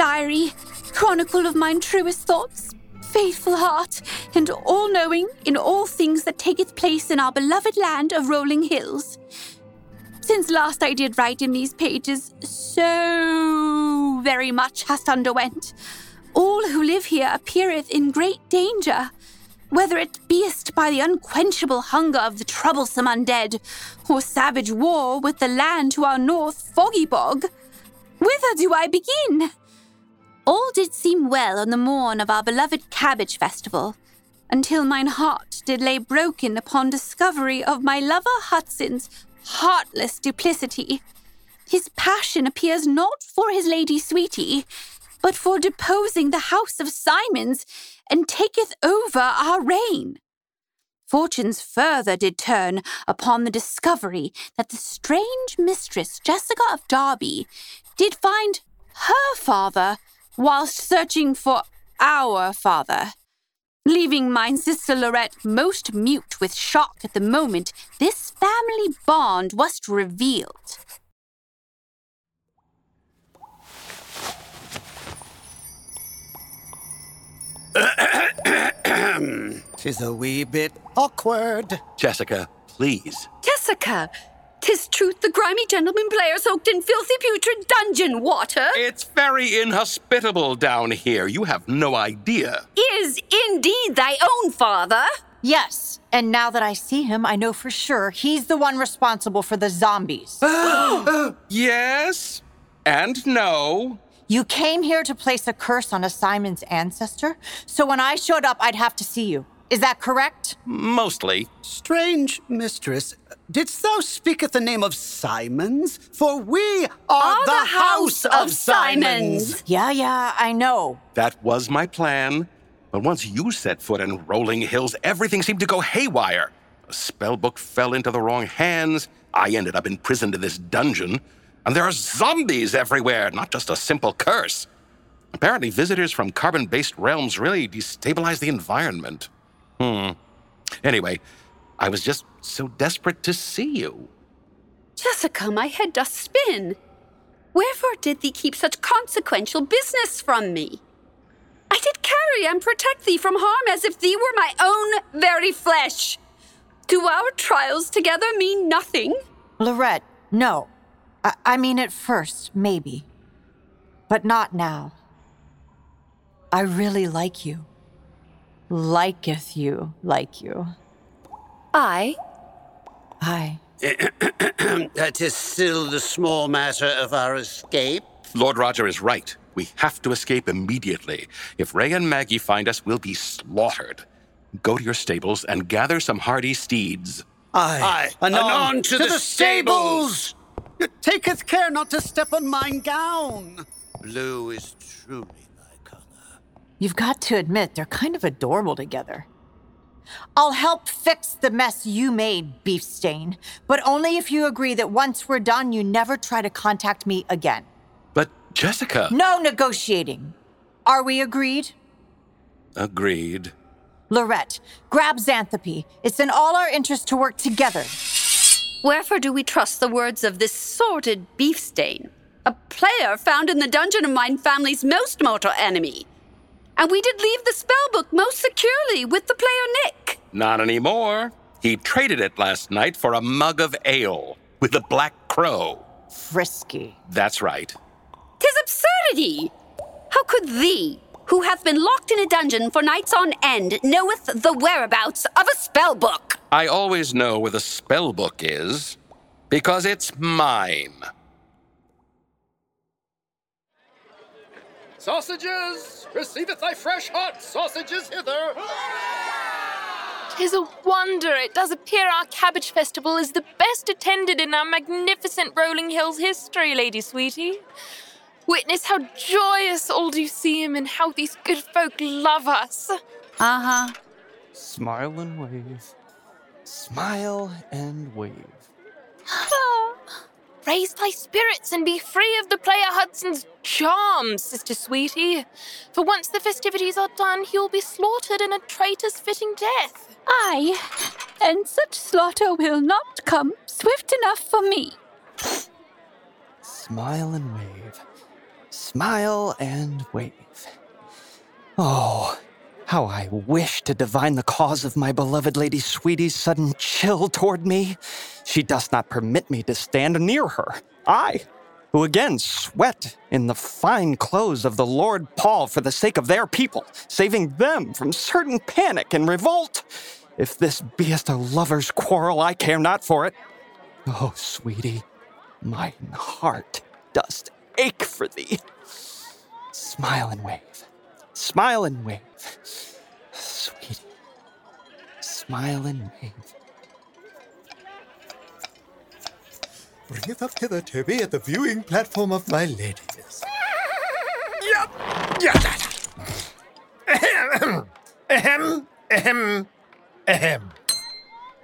Diary, chronicle of mine truest thoughts, faithful heart, and all knowing in all things that taketh place in our beloved land of rolling hills. Since last I did write in these pages, so very much hast underwent. All who live here appeareth in great danger, whether it beest by the unquenchable hunger of the troublesome undead, or savage war with the land to our north, Foggy Bog. Whither do I begin? All did seem well on the morn of our beloved Cabbage Festival, until mine heart did lay broken upon discovery of my lover Hudson's heartless duplicity. His passion appears not for his lady sweetie, but for deposing the house of Simons, and taketh over our reign. Fortunes further did turn upon the discovery that the strange mistress Jessica of Darby did find her father whilst searching for our father, leaving mine sister Lorette most mute with shock at the moment this family bond was revealed. Tis a wee bit awkward. Jessica, please. Jessica, tis truth the grimy gentleman player soaked in filthy putrid dungeon water It's very inhospitable down here. You have no idea. is indeed thy own father. Yes, and now that I see him, I know for sure he's the one responsible for the zombies. Yes and no. you came here to place a curse on a Simon's ancestor, so when I showed up, I'd have to see you. Is that correct? Mostly. Strange mistress, didst thou speak at the name of Simons? For we are, Are the house of Simons. Yeah, yeah, I know. That was my plan. But once you set foot in Rolling Hills, everything seemed to go haywire. The spellbook fell into the wrong hands. I ended up imprisoned in this dungeon. And there are zombies everywhere, not just a simple curse. Apparently, visitors from carbon based realms really destabilize the environment. Hmm. Anyway, I was just so desperate to see you. Jessica, my head doth spin. Wherefore did thee keep such consequential business from me? I did carry and protect thee from harm as if thee were my own very flesh. Do our trials together mean nothing? Lorette, no. I, I mean, at first, maybe. But not now. I really like you. Liketh you like you. I? I. That is still the small matter of our escape. Lord Roger is right. We have to escape immediately. If Ray and Maggie find us, we'll be slaughtered. Go to your stables and gather some hardy steeds. Aye. Anon, to, the, stables. Taketh care not to step on mine gown. Blue is truly thy color. You've got to admit, they're kind of adorable together. I'll help fix the mess you made, Beefstain, but only if you agree that once we're done, you never try to contact me again. But Jessica. No negotiating. Are we agreed? Agreed. Lorette, grab Xanthopy. It's in all our interest to work together. Wherefore do we trust the words of this sordid beef stain? A player found in the dungeon of mine family's most mortal enemy. And we did leave the spellbook most securely with the player Nick. Not anymore. He traded it last night for a mug of ale with a black crow. Frisky. That's right. Tis absurdity! How could thee, who hath been locked in a dungeon for nights on end, knoweth the whereabouts of a spellbook? I always know where the spell book is because it's mine. Sausages! Receiveth thy fresh hot sausages hither! Tis a wonder it does appear our cabbage festival is the best attended in our magnificent Rolling Hills history, Lady Sweetie. Witness how joyous all do see him and how these good folk love us. Uh huh. Smile and wave. Smile and wave. Raise thy spirits and be free of the player Hudson's charms, Sister Sweetie. For once the festivities are done, he will be slaughtered in a traitor's fitting death. Aye, and such slaughter will not come swift enough for me. Smile and wave. Smile and wave. Oh, how I wish to divine the cause of my beloved Lady Sweetie's sudden chill toward me. She does not permit me to stand near her. I, who again sweat in the fine clothes of the Lord Paul for the sake of their people, saving them from certain panic and revolt. If this beest a lover's quarrel, I care not for it. Oh, sweetie, mine heart dost ache for thee. Smile and wave. Smile and wave. Sweetie. Smile and wave. Bring it up hither, Toby, at the viewing platform of my ladies. Yep. Yes. Ahem. Ahem. Ahem. Ahem.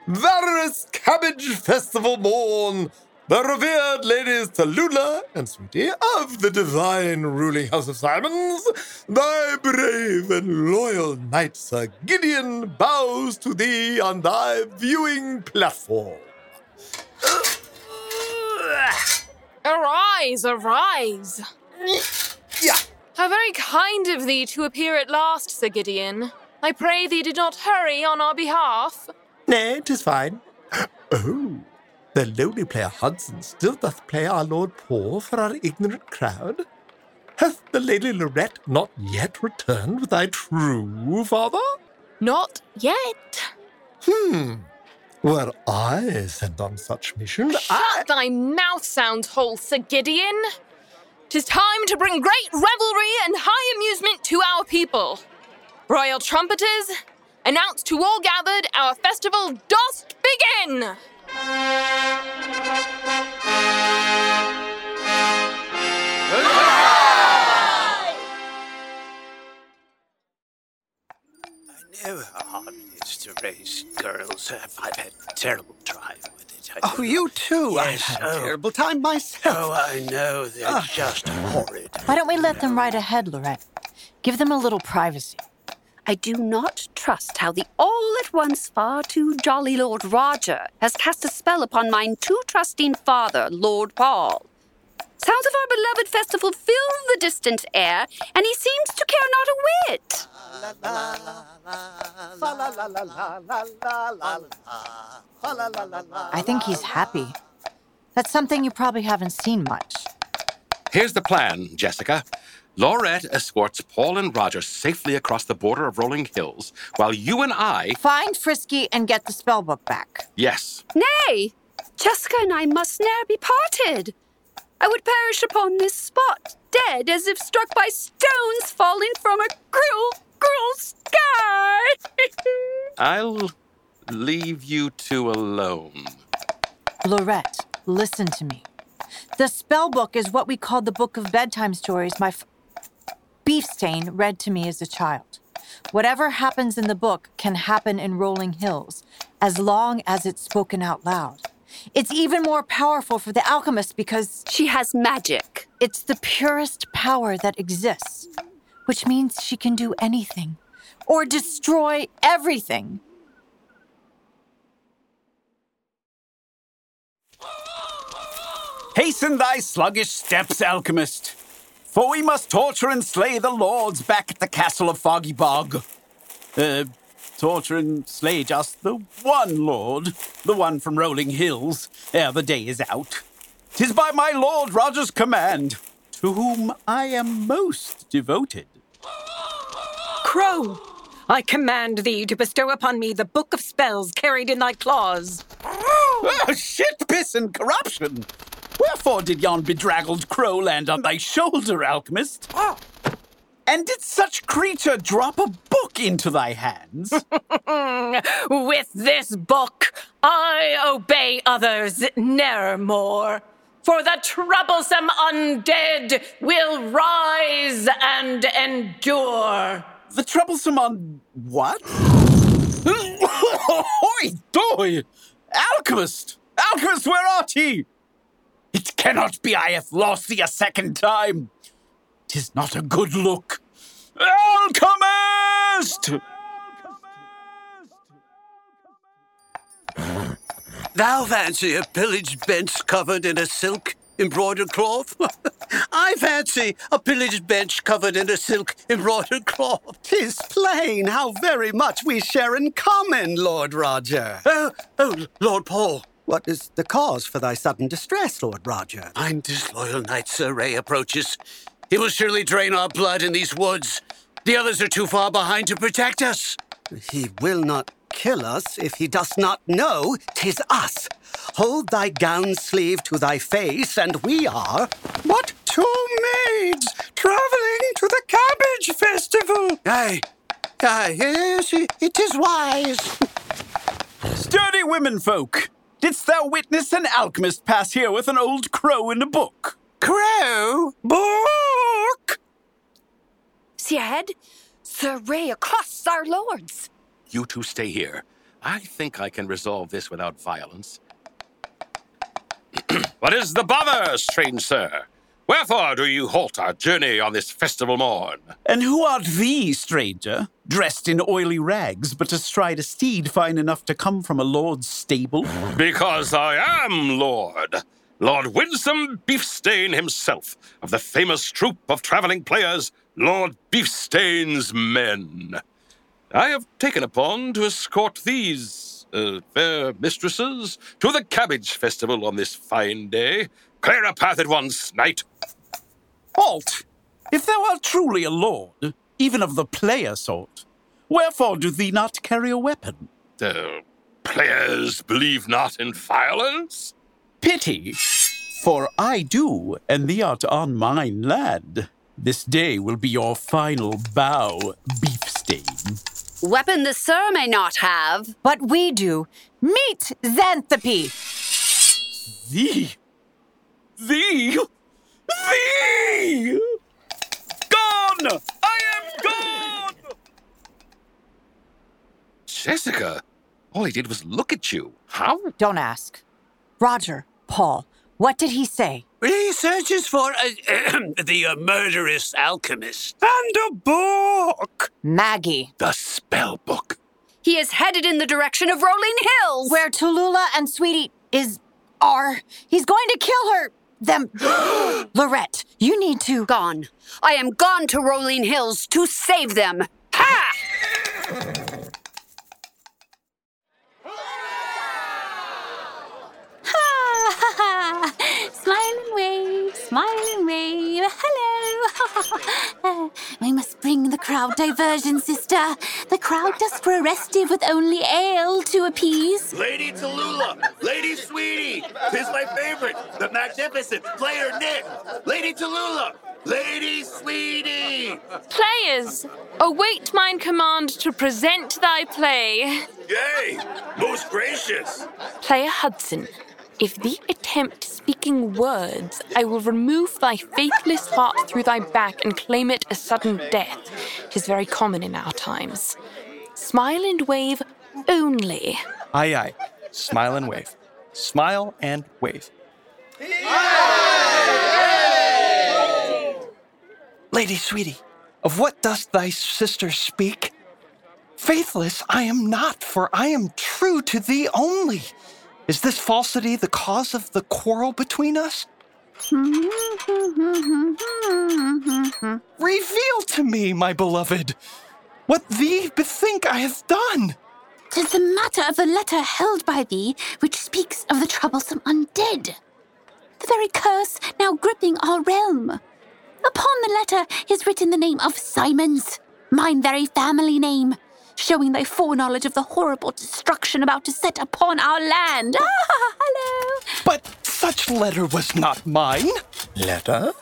Varus Cabbage Festival morn! The revered ladies Tallulah and Sweetie of the divine ruling house of Simons, thy brave and loyal knight Sir Gideon bows to thee on thy viewing platform. Arise, arise. Yeah. How very kind of thee to appear at last, Sir Gideon. I pray thee did not hurry on our behalf. Nay, 'tis fine. Oh, the lowly player Hudson still doth play our Lord Paul for our ignorant crowd? Hath the Lady Lorette not yet returned with thy true father? Not yet. Hmm. Were I sent on such mission, Shut I... thy mouth, Soundhole, Sir Gideon. Tis time to bring great revelry and high amusement to our people. Royal trumpeters, announce to all gathered our festival dost begin! I know how hard it is to raise girls. I've had a terrible time with it. I Oh, you too? Yes, I've had oh. a terrible time myself. Oh, I know. They're ah. just horrid. Why don't we let them ride ahead, Lorette? Give them a little privacy. I do not trust how the all at once far too jolly Lord Roger has cast a spell upon mine too trusting father, Lord Paul. Sounds of our beloved festival fill the distant air, and he seems to care not a whit. I think he's happy. That's something you probably haven't seen much. Here's the plan, Jessica. Lorette escorts Paul and Roger safely across the border of Rolling Hills, while you and I. Find Frisky and get the spellbook back. Yes, Nay, Jessica and I must ne'er be parted. I would perish upon this spot, dead as if struck by stones falling from a cruel, cruel sky. I'll leave you two alone. Lorette, listen to me. The spellbook is what we called the Book of Bedtime Stories my f- Beefstain read to me as a child. Whatever happens in the book can happen in Rolling Hills, as long as it's spoken out loud. It's even more powerful for the alchemist because she has magic. It's the purest power that exists, which means she can do anything or destroy everything. Hasten thy sluggish steps, alchemist, for we must torture and slay the lords back at the castle of Foggy Bog. Uh, torture and slay just the one lord, the one from Rolling Hills, ere the day is out. Tis by my lord Roger's command, to whom I am most devoted. Crow, I command thee to bestow upon me the book of spells carried in thy claws. Oh, shit, piss, and corruption! Wherefore did yon bedraggled crow land on thy shoulder, alchemist? Ah. And did such creature drop a book into thy hands? With this book, I obey others ne'er more. For the troublesome undead will rise and endure. The troublesome on what? Hoi doy! Alchemist! Alchemist, where art he? It cannot be I have lost thee a second time. Tis not a good look. Alchemist! Thou fancy a pillaged bench covered in a silk? embroidered cloth? I fancy a pillaged bench covered in a silk embroidered cloth. Tis plain how very much we share in common, Lord Roger. Oh, oh, Lord Paul. What is the cause for thy sudden distress, Lord Roger? Mind disloyal knight Sir Ray approaches. He will surely drain our blood in these woods. The others are too far behind to protect us. He will not kill us if he does not know tis us. Hold thy gown sleeve to thy face, and we are What two maids traveling to the cabbage festival. Aye, aye, yes, it is wise. Sturdy women folk, didst thou witness an alchemist pass here with an old crow in a book? Crow? Book! See ahead? Sir Ray accosts our lords. You two stay here. I think I can resolve this without violence. what is the bother, strange sir? Wherefore do you halt our journey on this festival morn? And who art thee, stranger, dressed in oily rags, but astride a steed fine enough to come from a lord's stable? Because I am Lord. Lord Winsome Beefstain himself, of the famous troupe of traveling players, Lord Beefstain's Men. I have taken upon to escort these uh, fair mistresses to the Cabbage Festival on this fine day. Clear a path at once, knight. Halt! If thou art truly a lord, even of the player sort, wherefore do thee not carry a weapon? The players believe not in violence? Pity, for I do, and thee art on mine land. This day will be your final bow, Beefstain. Weapon the sir may not have. But we do. Meet Xanthopy! Thee! Thee! Thee! Gone! I am gone! Jessica, all he did was look at you. How? Don't ask. Roger, Paul, what did he say? He searches for uh, the uh, murderous alchemist. And a book! Maggie. The spell book. He is headed in the direction of Rolling Hills. Where Tallulah and Sweetie is. are. He's going to kill her. Them. Lorette, you need to. Gone. I am gone to Rolling Hills to save them. Ha! Smile and wave, smile and wave. Hello! we must bring the crowd diversion, sister. The crowd does grow restive with only ale to appease. Lady Tallulah, Lady Sweetie, tis my favorite, the magnificent player Nick. Lady Tallulah, Lady Sweetie. Players, await mine command to present thy play. Yay, most gracious. Player Hudson, if thee attempt speaking words, I will remove thy faithless heart through thy back and claim it a sudden death. Tis very common in our times. Smile and wave only. Aye, aye. Smile and wave. Smile and wave. Lady Sweetie, of what does thy sister speak? Faithless I am not, for I am true to thee only. Is this falsity the cause of the quarrel between us? Reveal to me, my beloved, what thee bethink I have done. Tis the matter of the letter held by thee, which speaks of the troublesome undead. The very curse now gripping our realm. Upon the letter is written the name of Simons, mine very family name, showing thy foreknowledge of the horrible destruction about to set upon our land. Ah, hello! But such letter was not mine. Letter?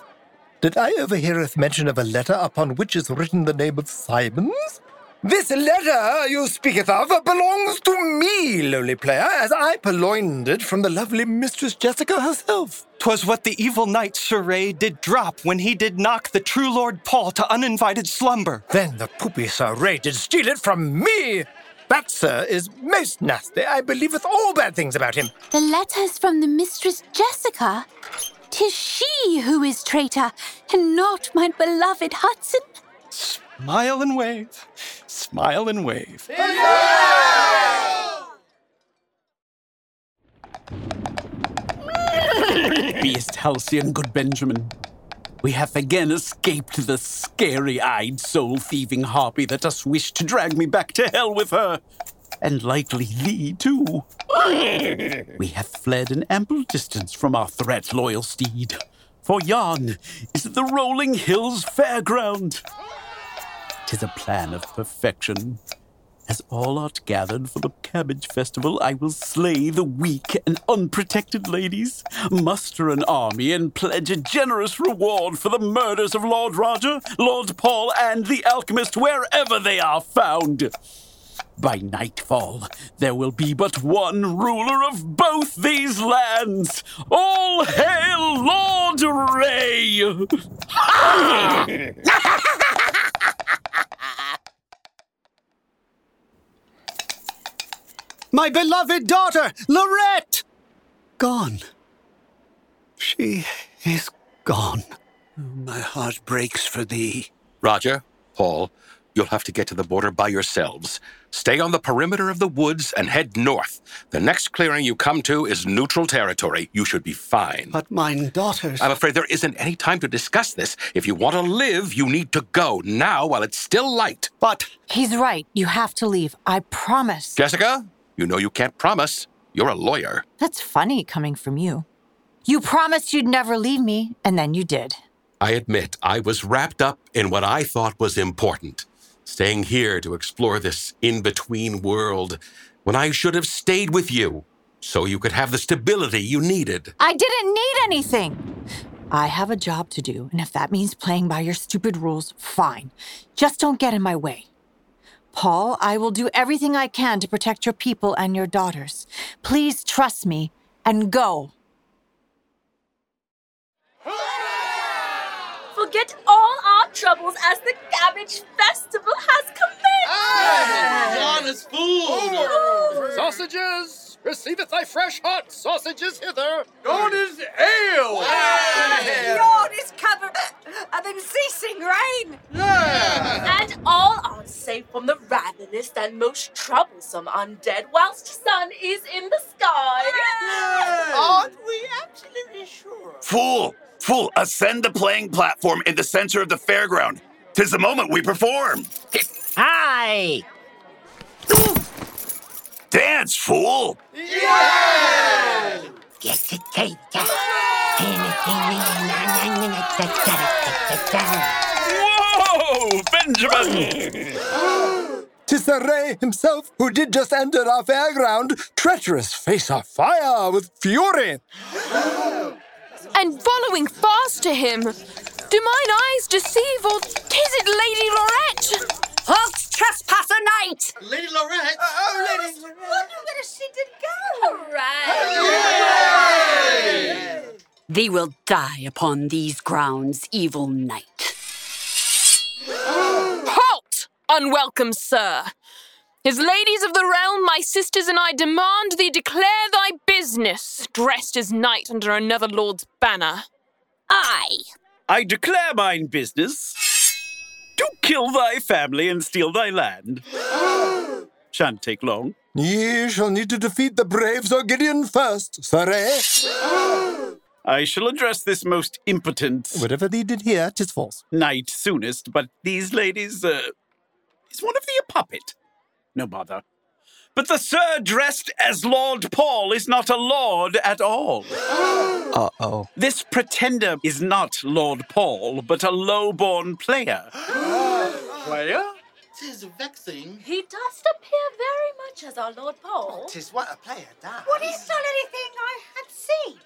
Did I overhear mention of a letter upon which is written the name of Simons? This letter you speaketh of belongs to me, lowly player, as I purloined it from the lovely Mistress Jessica herself. 'Twas what the evil knight Sir Ray did drop when he did knock the true Lord Paul to uninvited slumber. Then the poopy Sir Ray did steal it from me. That, sir, is most nasty. I believeth all bad things about him. The letter's from the Mistress Jessica. Tis she who is traitor, and not my beloved Hudson. Smile and wave. Smile and wave. Beast Halcyon, good Benjamin. We have again escaped the scary eyed, soul thieving harpy that does wish to drag me back to hell with her. And likely thee, too. we have fled an ample distance from our threat, loyal steed. For yon is the rolling hills fairground. Tis a plan of perfection. As all art gathered for the cabbage festival, I will slay the weak and unprotected ladies, muster an army, and pledge a generous reward for the murders of Lord Roger, Lord Paul, and the alchemist wherever they are found. By nightfall, there will be but one ruler of both these lands. All hail Lord Ray! My beloved daughter, Lorette! Gone. She is gone. My heart breaks for thee. Roger, Paul, you'll have to get to the border by yourselves. Stay on the perimeter of the woods and head north. The next clearing you come to is neutral territory. You should be fine. But mine daughters. I'm afraid there isn't any time to discuss this. If you want to live, you need to go now while it's still light. But. He's right. You have to leave. I promise. Jessica, you know you can't promise. You're a lawyer. That's funny coming from you. You promised you'd never leave me, and then you did. I admit I was wrapped up in what I thought was important staying here to explore this in between world when I should have stayed with you so you could have the stability you needed. I didn't need anything. I have a job to do, and if that means playing by your stupid rules, fine. Just don't get in my way. Paul, I will do everything I can to protect your people and your daughters. Please trust me and go. Forget all our troubles as the Cabbage Festival has commenced! Hey, food! Sausages! Receiveth thy fresh hot sausages hither! Gone is ale! Lord is covered of unceasing rain! And all are safe from the ravenous and most troublesome undead whilst sun is in the sky. Aren't we absolutely sure? Fool! Fool! Ascend the playing platform in the center of the fairground. Tis the moment we perform. Hi! Dance, fool! Yeah! Whoa, Benjamin! Tis the Ray himself who did just enter our fairground, treacherous face afire with fury. And following fast to him. Do mine eyes deceive, or tis it Lady Lorette? Halt, trespasser knight! Lady Lorette! Uh, oh, Lady Lorette! What are you going to sit and go? Hooray! Thee will die upon these grounds, evil knight. Halt, unwelcome sir! His ladies of the realm, my sisters, and I demand thee declare thy business, dressed as knight under another lord's banner. I. I declare mine business to kill thy family and steal thy land. Shan't take long. Ye shall need to defeat the brave Sir Gideon first, Sir Ray. I shall address this most impotent. Whatever thee did here, tis false. Knight soonest, but these ladies, uh. Is one of thee a puppet? No bother. But the sir dressed as Lord Paul is not a lord at all. Uh oh. This pretender is not Lord Paul, but a low-born player. Player? Tis vexing. He does appear very much as our Lord Paul. Tis what a player does. What is not anything I had seen?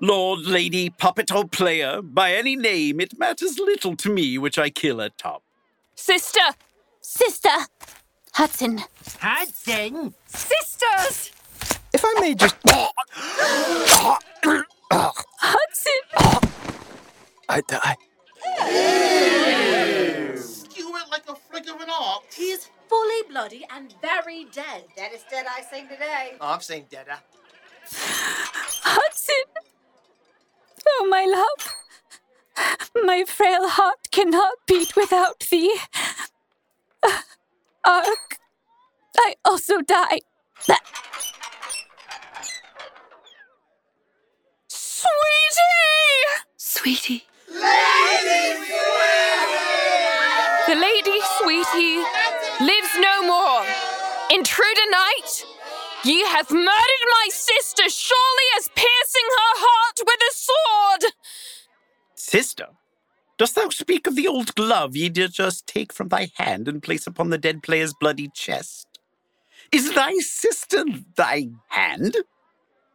Lord, lady, puppet, or player, by any name, it matters little to me which I kill at top. Sister! Sister! Hudson. Hudson? Sisters! If I may just. Hudson! I die. Skew it like a flick of an ox. He's fully bloody and very dead. Deadest dead I seen today. Oh, I've seen deader. Hudson! Oh, my love. My frail heart cannot beat without thee. Uh, Ark, I also die. Sweetie! Sweetie. The lady, sweetie, lives no more. Intruder knight, ye hath murdered my sister surely as piercing her heart with a sword. Sister, dost thou speak of the old glove ye did just take from thy hand and place upon the dead player's bloody chest? Is thy sister thy hand?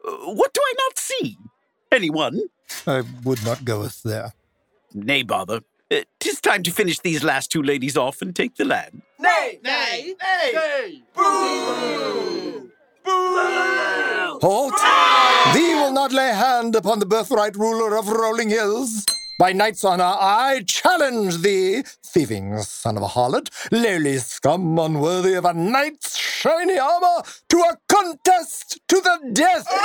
What do I not see? Anyone? I would not goeth there. Nay, bother. Uh, Tis time to finish these last two ladies off and take the land. Nay! Nay! Nay! Boo! Boo! Halt! Thee will not lay hand upon the birthright ruler of Rolling Hills. By knight's honor, I challenge thee, thieving son of a harlot, lowly scum unworthy of a knight's shiny armor, to a contest to the death! He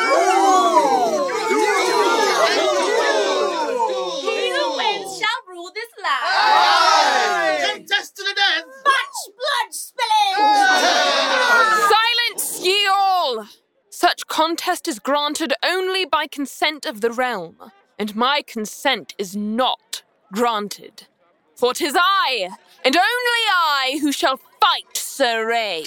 who wins shall rule this land. Contest to the death! Much blood spilling! Silence, ye all! Such contest is granted only by consent of the realm, and my consent is not granted. For 'tis I, and only I, who shall fight Sir Ray.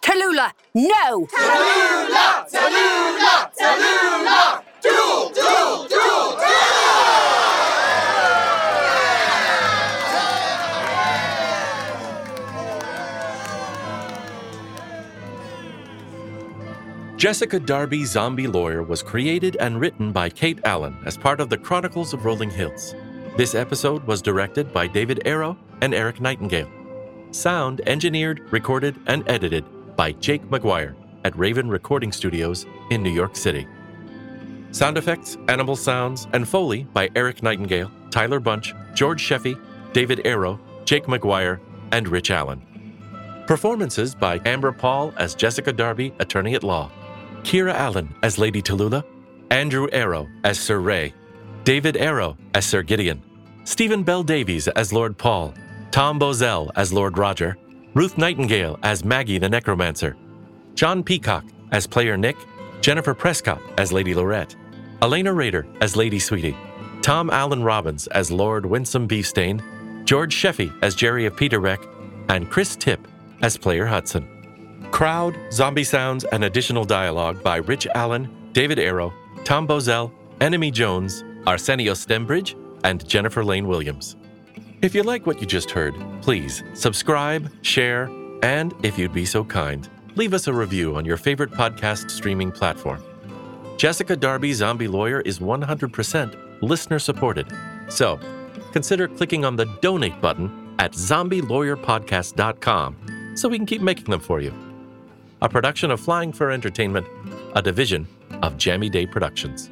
Tallulah, no! Tallulah! Tallulah! Tallulah! Duel! Duel! Duel! Jessica Darby Zombie Lawyer was created and written by Kate Allen as part of the Chronicles of Rolling Hills. This episode was directed by David Arrow and Eric Nightingale. Sound engineered, recorded, and edited by Jake McGuire at Raven Recording Studios in New York City. Sound effects, animal sounds, and Foley by Eric Nightingale, Tyler Bunch, George Sheffey, David Arrow, Jake McGuire, and Rich Allen. Performances by Amber Paul as Jessica Darby, attorney at law, Kiera Allen as Lady Tallulah, Andrew Arrow as Sir Ray, David Arrow as Sir Gideon, Stephen Bel Davies as Lord Paul, Tom Bozell as Lord Roger, Ruth Nightingale as Maggie the Necromancer, Jon Peacock as player Nick, Jennifer Prescott as Lady Lorette, Alana Rader as Lady Sweetie, Tom Alan Robbins as Lord Winsome Beefstain, George Sheffey as Jerry of Peterbeck, and Chris Tipp as player Hudson. Crowd, zombie sounds, and additional dialogue by Rich Allen, David Arrow, Tom Bozell, Enemy Jones, Arsenio Stembridge, and Jennifer Lane Williams. If you like what you just heard, please subscribe, share, and if you'd be so kind, leave us a review on your favorite podcast streaming platform. Jessica Darby Zombie Lawyer is 100% listener supported. So consider clicking on the donate button at zombielawyerpodcast.com so we can keep making them for you. A production of Flying Fur Entertainment, a division of Jammy Day Productions.